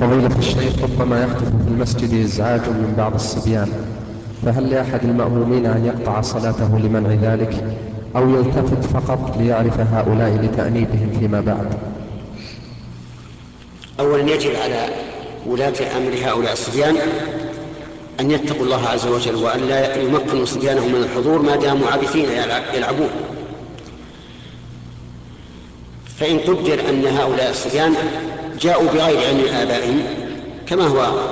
فضيلة الشيخ ربما يحدث في المسجد إزعاج من بعض الصبيان فهل لأحد المأمومين أن يقطع صلاته لمنع ذلك؟ أو يلتفت فقط ليعرف هؤلاء لتأنيبهم فيما بعد؟ أولا يجب على ولاة أمر هؤلاء الصبيان أن يتقوا الله عز وجل وأن لا يمكنوا صبيانهم من الحضور ما داموا عابثين يلعبون. فإن قدر أن هؤلاء الصبيان جاءوا بغير علم آبائهم كما هو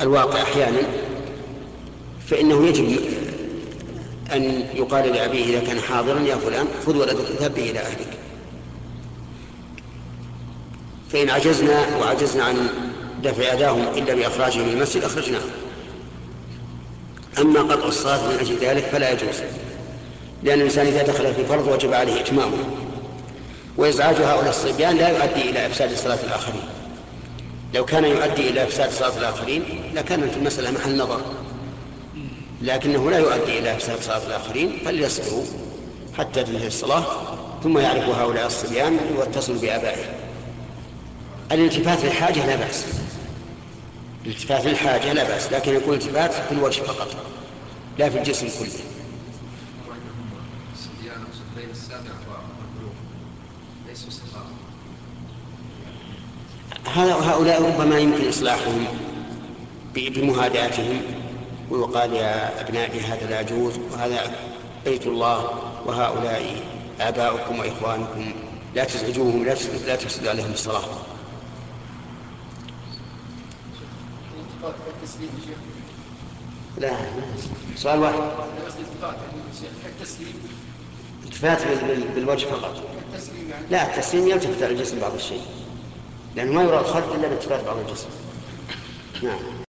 الواقع أحيانا فإنه يجب أن يقال لأبيه إذا كان حاضرا يا فلان خذ ولدك اذهب به إلى أهلك. فإن عجزنا وعجزنا عن دفع أداهم إلا بإخراجهم من المسجد أخرجناهم أما قطع الصلاة من أجل ذلك فلا يجوز لأن الإنسان إذا دخل في فرض وجب عليه إتمامه. وإزعاج هؤلاء الصبيان لا يؤدي إلى إفساد صلاة الآخرين. لو كان يؤدي إلى إفساد صلاة الآخرين لكانت المسألة محل نظر. لكنه لا يؤدي إلى إفساد صلاة الآخرين فليصبروا حتى تنتهي الصلاة ثم يعرف هؤلاء الصبيان ويتصلوا بآبائهم الالتفات للحاجة لا بأس. الالتفات للحاجة لا بأس لكن يكون التفات في الوجه فقط لا في الجسم كله. هذا هؤلاء ربما يمكن إصلاحهم بمهاداتهم ويقال يا أبنائي هذا لا يجوز وهذا بيت الله وهؤلاء آباؤكم وإخوانكم لا تزعجوهم لا تفسدوا عليهم الصلاة. لا سؤال واحد. التفات بالوجه فقط. لا التسليم يلتفت على الجسم بعض الشيء لأنه ما يرى الخلق إلا بالتفات بعض الجسم. نعم.